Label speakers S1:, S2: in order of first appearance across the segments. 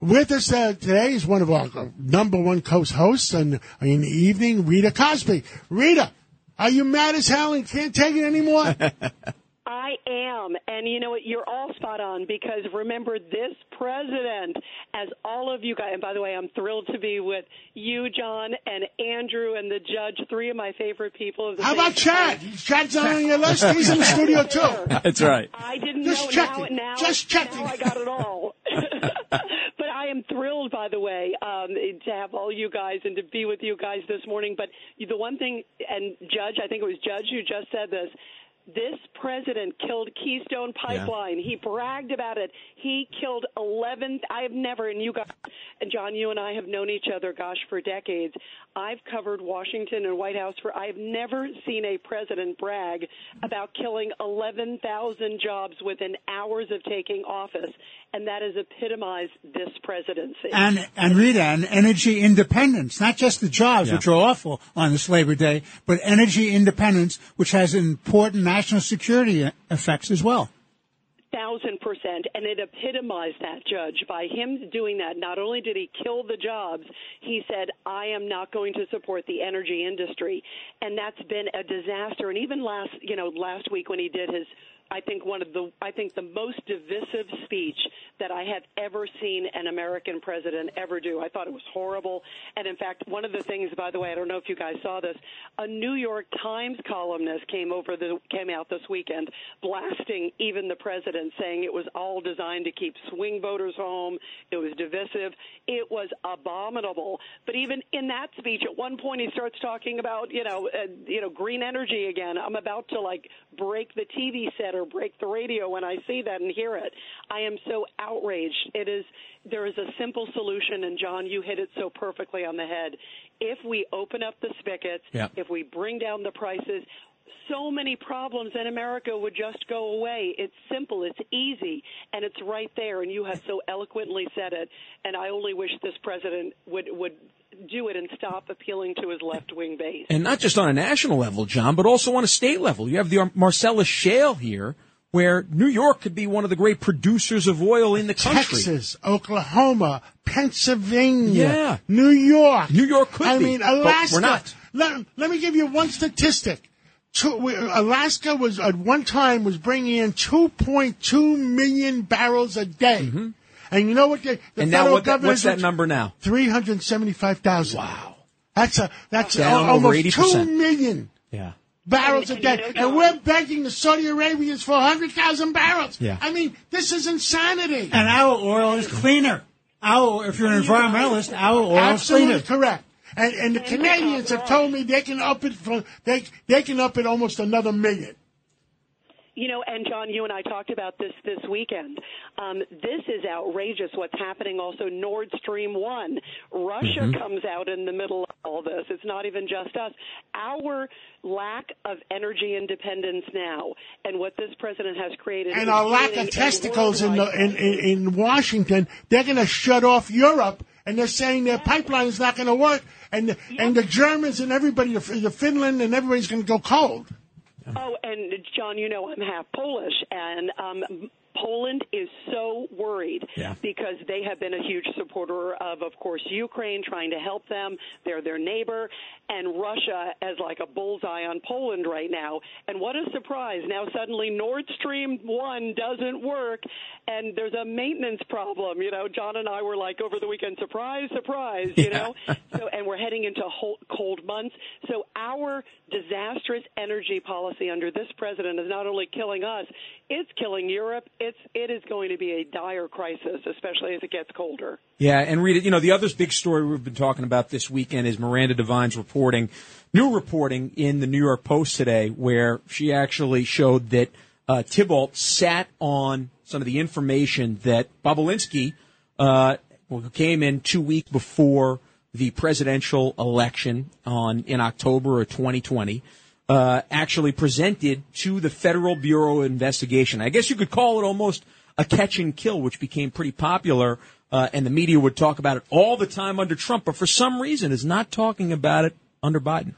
S1: With us uh, today is one of our number one co-hosts in, in the evening, Rita Cosby. Rita, are you mad as hell and can't take it anymore?
S2: I am. And you know what? You're all spot on because remember this president, as all of you guys, and by the way, I'm thrilled to be with you, John, and Andrew, and the judge, three of my favorite people of the
S1: How about Chad? Chad's on your list. He's in the studio too.
S3: That's right.
S2: I didn't
S1: Just
S2: know
S1: checking.
S2: now. now
S1: Just checking.
S2: Now I got it all. But I am thrilled, by the way, um, to have all you guys and to be with you guys this morning. But the one thing, and Judge, I think it was Judge who just said this. This president killed Keystone Pipeline. He bragged about it. He killed 11. I have never, and you guys, and John, you and I have known each other, gosh, for decades. I've covered Washington and White House for. I have never seen a president brag about killing 11,000 jobs within hours of taking office, and that has epitomized this presidency.
S4: And, and Rita, and energy independence, not just the jobs,
S3: Yeah.
S4: which are awful on this Labor Day, but energy independence, which has important national security effects as well.
S2: Thousand percent and it epitomized that judge. By him doing that not only did he kill the jobs he said i am not going to support the energy industry. And that's been a disaster. And even last you know last week when he did his I think one of the I think the most divisive speech that I have ever seen an American president ever do. I thought it was horrible. And in fact, one of the things by the way, I don't know if you guys saw this, a New York Times columnist came over the came out this weekend blasting even the president saying it was all designed to keep swing voters home. It was divisive. It was abominable. But even in that speech at one point he starts talking about, you know, uh, you know, green energy again. I'm about to like break the TV set or break the radio when I see that and hear it. I am so outraged. It is there is a simple solution and John you hit it so perfectly on the head. If we open up the spigots,
S3: Yeah.
S2: if we bring down the prices, so many problems in America would just go away. It's simple, it's easy, and it's right there. And you have so eloquently said it. And I only wish this president would would do it and stop appealing to his left wing base.
S3: And not just on a national level, John, but also on a state level. You have the Marcellus Shale here, where New York could be one of the great producers of oil in the country.
S1: Texas, Oklahoma, Pennsylvania,
S3: Yeah.
S1: New York.
S3: New York could
S1: I
S3: be,
S1: mean,
S3: but
S1: Alaska.
S3: we're not.
S1: Let, let me give you one statistic. Two, we- Alaska was at one time was bringing in 2.2 million barrels a day. Mm-hmm. And you know what? The, the.
S3: And now
S1: federal
S3: what that,
S1: government
S3: what's that number now?
S1: 375,000.
S3: Wow.
S1: That's a that's
S3: Down
S1: a, almost
S3: 80%.
S1: two million
S3: Yeah.
S1: barrels a day,
S2: and you
S1: and
S2: know-
S1: we're begging the Saudi Arabians for 100,000 barrels.
S3: Yeah.
S1: I mean, this is insanity.
S4: And our oil is cleaner. Our, if you're an environmentalist, our oil is
S1: Absolutely
S4: cleaner.
S1: correct. And, and the Canadians have told me they can up it for they they can up it almost another million.
S2: You know, and John, you and I talked about this this weekend. Um, this is outrageous. What's happening? Also, Nord Stream One. Russia comes out in the middle of all this. It's not even just us. Our lack of energy independence now, and what this president has created,
S1: And our lack of testicles in the in, in, in Washington, they're going to shut off Europe, and they're saying their pipeline is not going to work, and the, and the Germans and everybody, the Finland and everybody's going to go cold.
S2: Oh, and John, you know I'm half Polish, and um, Poland is so worried
S3: Yeah.
S2: because they have been a huge supporter of, of course, Ukraine, trying to help them. They're their neighbor, and Russia has like a bullseye on Poland right now. And what a surprise! Now suddenly Nord Stream one doesn't work, and there's a maintenance problem. You know, John and I were like over the weekend, surprise, surprise. You know, so and we're heading into cold months. So our disastrous energy policy under this president is not only killing us, it's killing Europe. It's it is going to be a dire crisis, especially as it gets colder.
S3: Yeah, and Rita, you know, the other big story we've been talking about this weekend is Miranda Devine's reporting, new reporting in the New York Post today, where she actually showed that uh, Thibault sat on some of the information that Bobulinski uh, came in two weeks before the presidential election on in October of 2020, uh, actually presented to the Federal Bureau of Investigation. I guess you could call it almost a catch and kill, which became pretty popular, uh, and the media would talk about it all the time under Trump, but for some reason is not talking about it under Biden.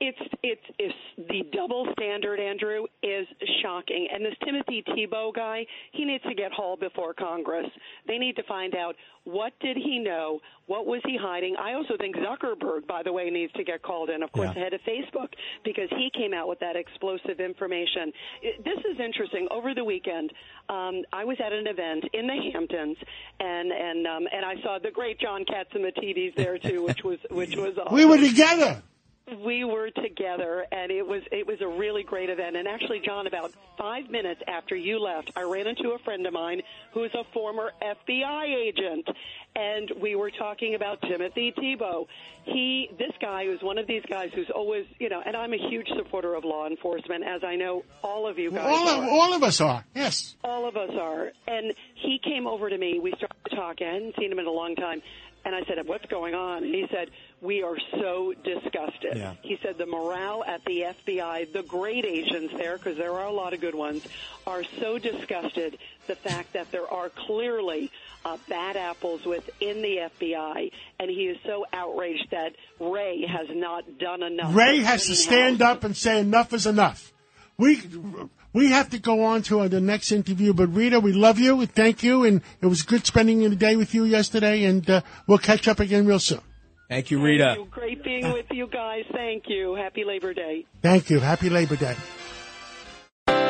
S2: It's it's it's the double standard, Andrew, is shocking. And this Timothy Thibault guy, he needs to get hauled before Congress. They need to find out what did he know, what was he hiding. I also think Zuckerberg, by the way, needs to get called in. Of course, yeah. the head of Facebook, because he came out with that explosive information. This is interesting. Over the weekend, um, I was at an event in the Hamptons, and and um, and I saw the great John Catsimatidis there too, which was which was awesome.
S1: We were together
S2: we were together and it was it was a really great event and actually John about 5 minutes after you left I ran into a friend of mine who's a former FBI agent and we were talking about Timothy Thibault He this guy is one of these guys who's always, you know, and I'm a huge supporter of law enforcement as I know all of you guys
S1: all
S2: are.
S1: Of, all of us are. Yes.
S2: All of us are. And he came over to me. We started talking. I hadn't seen him in a long time. And I said, "What's going on?" And he said, "We are so disgusted."
S3: Yeah.
S2: He said the morale at the FBI, the great agents there, because there are a lot of good ones, are so disgusted the fact that there are clearly uh, bad apples within the FBI, and he is so outraged that Wray has not done enough.
S1: Wray has to stand up and say enough is enough. We we have to go on to the next interview. But Rita, we love you. Thank you, and it was good spending the day with you yesterday. And uh, we'll catch up again real soon.
S3: Thank you, Rita.
S2: Thank you. Great being with you guys. Thank you. Happy Labor Day.
S1: Thank you. Happy Labor Day.